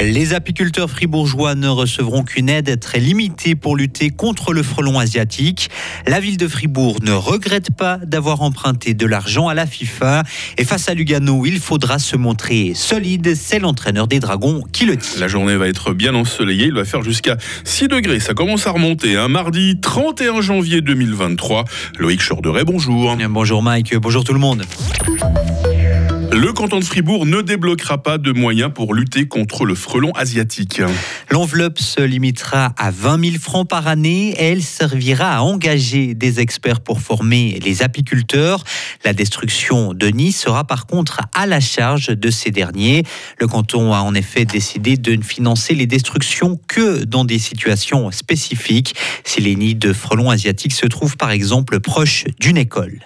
Les apiculteurs fribourgeois ne recevront qu'une aide très limitée pour lutter contre le frelon asiatique. La ville de Fribourg ne regrette pas d'avoir emprunté de l'argent à la FIFA. Et face à Lugano, il faudra se montrer solide. C'est l'entraîneur des Dragons qui le dit. La journée va être bien ensoleillée. Il va faire jusqu'à 6 degrés. Ça commence à remonter. Un mardi 31 janvier 2023. Loïc Chorderet, bonjour. Bonjour Mike, bonjour tout le monde. Le canton de Fribourg ne débloquera pas de moyens pour lutter contre le frelon asiatique. L'enveloppe se limitera à 20 000 francs par année et elle servira à engager des experts pour former les apiculteurs. La destruction de nids sera par contre à la charge de ces derniers. Le canton a en effet décidé de ne financer les destructions que dans des situations spécifiques, si les nids de frelons asiatiques se trouvent par exemple proches d'une école.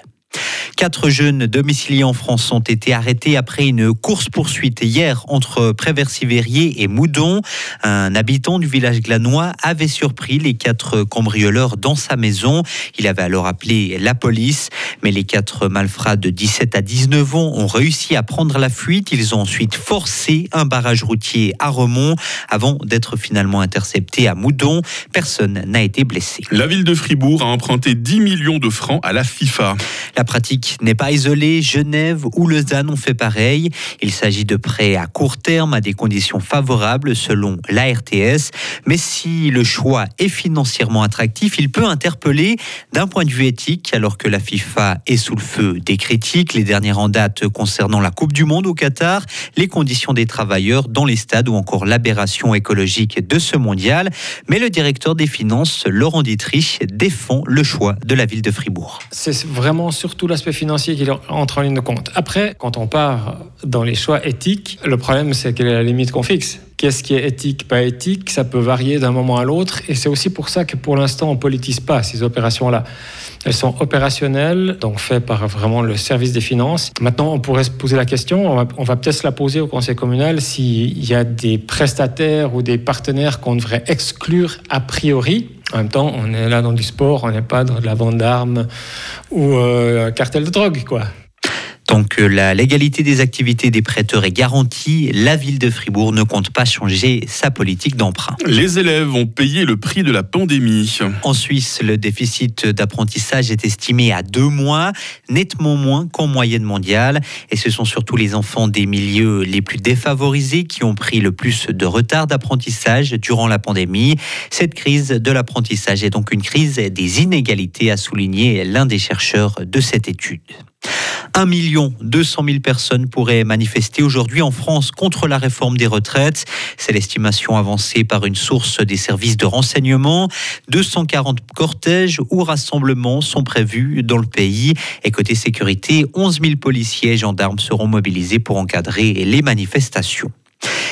Quatre jeunes domiciliés en France ont été arrêtés après une course-poursuite hier entre Préversivérier et Moudon. Un habitant du village glanois avait surpris les quatre cambrioleurs dans sa maison. Il avait alors appelé la police, mais les quatre malfrats de 17 à 19 ans ont réussi à prendre la fuite. Ils ont ensuite forcé un barrage routier à Remont avant d'être finalement interceptés à Moudon. Personne n'a été blessé. La ville de Fribourg a emprunté 10 millions de francs à la FIFA. La pratique n'est pas isolé. Genève ou Lausanne ont fait pareil. Il s'agit de prêts à court terme à des conditions favorables selon l'ARTS. Mais si le choix est financièrement attractif, il peut interpeller d'un point de vue éthique, alors que la FIFA est sous le feu des critiques. Les dernières en date concernant la Coupe du Monde au Qatar, les conditions des travailleurs dans les stades ou encore l'aberration écologique de ce mondial. Mais le directeur des finances, Laurent Dietrich, défend le choix de la ville de Fribourg. C'est vraiment surtout l'aspect financier qui entre en ligne de compte. Après, quand on part dans les choix éthiques, le problème, c'est quelle est la limite qu'on fixe. Qu'est-ce qui est éthique, pas éthique Ça peut varier d'un moment à l'autre. Et c'est aussi pour ça que pour l'instant, on politise pas ces opérations-là. Elles sont opérationnelles, donc faites par vraiment le service des finances. Maintenant, on pourrait se poser la question, on va, va peut-être se la poser au conseil communal, s'il y a des prestataires ou des partenaires qu'on devrait exclure a priori en même temps, on est là dans du sport, on n'est pas dans de la vente d'armes ou euh, cartel de drogue, quoi. Tant que la légalité des activités des prêteurs est garantie, la ville de Fribourg ne compte pas changer sa politique d'emprunt. Les élèves ont payé le prix de la pandémie. En Suisse, le déficit d'apprentissage est estimé à deux mois, nettement moins qu'en moyenne mondiale. Et ce sont surtout les enfants des milieux les plus défavorisés qui ont pris le plus de retard d'apprentissage durant la pandémie. Cette crise de l'apprentissage est donc une crise des inégalités, a souligné l'un des chercheurs de cette étude. 1 million 200 000 personnes pourraient manifester aujourd'hui en France contre la réforme des retraites. C'est l'estimation avancée par une source des services de renseignement. 240 cortèges ou rassemblements sont prévus dans le pays. Et côté sécurité, 11 000 policiers et gendarmes seront mobilisés pour encadrer les manifestations.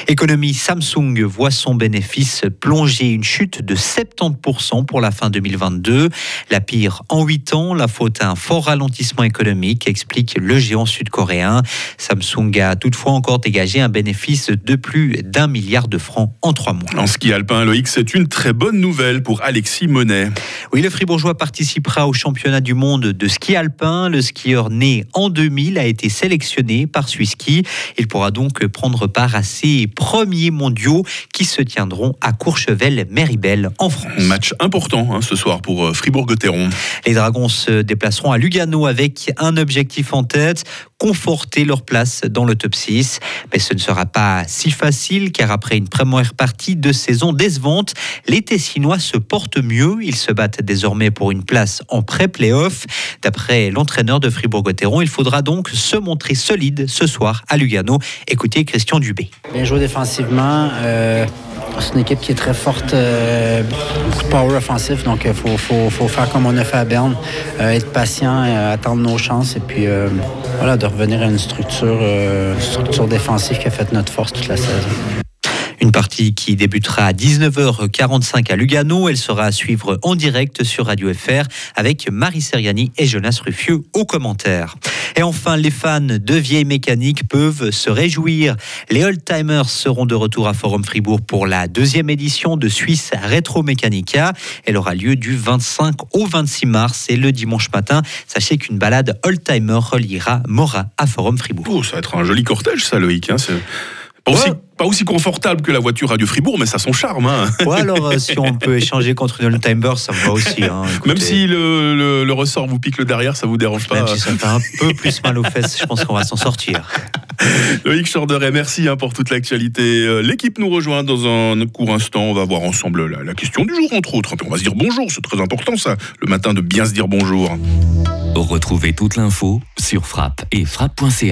Économie, Samsung voit son bénéfice plonger une chute de 70% pour la fin 2022. La pire en 8 ans, la faute à un fort ralentissement économique, explique le géant sud-coréen. Samsung a toutefois encore dégagé un bénéfice de plus d'un milliard de francs en trois mois. En ski alpin, Loïc, c'est une très bonne nouvelle pour Alexis Monet. Oui, le Fribourgeois participera au championnat du monde de ski alpin. Le skieur né en 2000 a été sélectionné par Swisski. Il pourra donc prendre part à ses premiers mondiaux qui se tiendront à Courchevel-Méribel en France. Match important hein, ce soir pour euh, Fribourg-Gotteron. Les Dragons se déplaceront à Lugano avec un objectif en tête conforter leur place dans le top 6. Mais ce ne sera pas si facile car après une première partie de saison décevante, les Tessinois se portent mieux. Ils se battent désormais pour une place en pré-playoff. D'après l'entraîneur de Fribourg-Gotteron, il faudra donc se montrer solide ce soir à Lugano. Écoutez Christian Dubé. Bien joué défensivement. Euh, c'est une équipe qui est très forte, euh, beaucoup de power offensif, donc il euh, faut, faire comme on a fait à Berne, être patient, attendre nos chances et puis voilà, de revenir à une structure, structure défensive qui a fait notre force toute la saison. Une partie qui débutera à 19h45 à Lugano. Elle sera à suivre en direct sur Radio FR avec Marie Seriani et Jonas Ruffieux aux commentaires. Et enfin, les fans de vieilles mécaniques peuvent se réjouir. Les old-timers seront de retour à Forum Fribourg pour la deuxième édition de Suisse Retro Mechanica. Elle aura lieu du 25 au 26 mars et le dimanche matin. Sachez qu'une balade old-timer reliera Mora à Forum Fribourg. Oh, ça va être un joli cortège, ça, Loïc. Hein, pas aussi confortable que la voiture Radio Fribourg, mais ça a son charme. Hein. Ouais, alors euh, si on peut échanger contre une old-timer, ça me va aussi. hein. Même si le, le- le ressort vous pique le derrière, ça vous dérange pas Même si ça fait un peu plus mal aux fesses, je pense qu'on va s'en sortir. Loïc Chorderet, merci hein, pour toute l'actualité. Euh, L'équipe nous rejoint dans un court instant. On va voir ensemble la, la question du jour, entre autres. Puis on va se dire bonjour, c'est très important ça, le matin de bien se dire bonjour. Retrouvez toute l'info sur frappe et frappe.ch.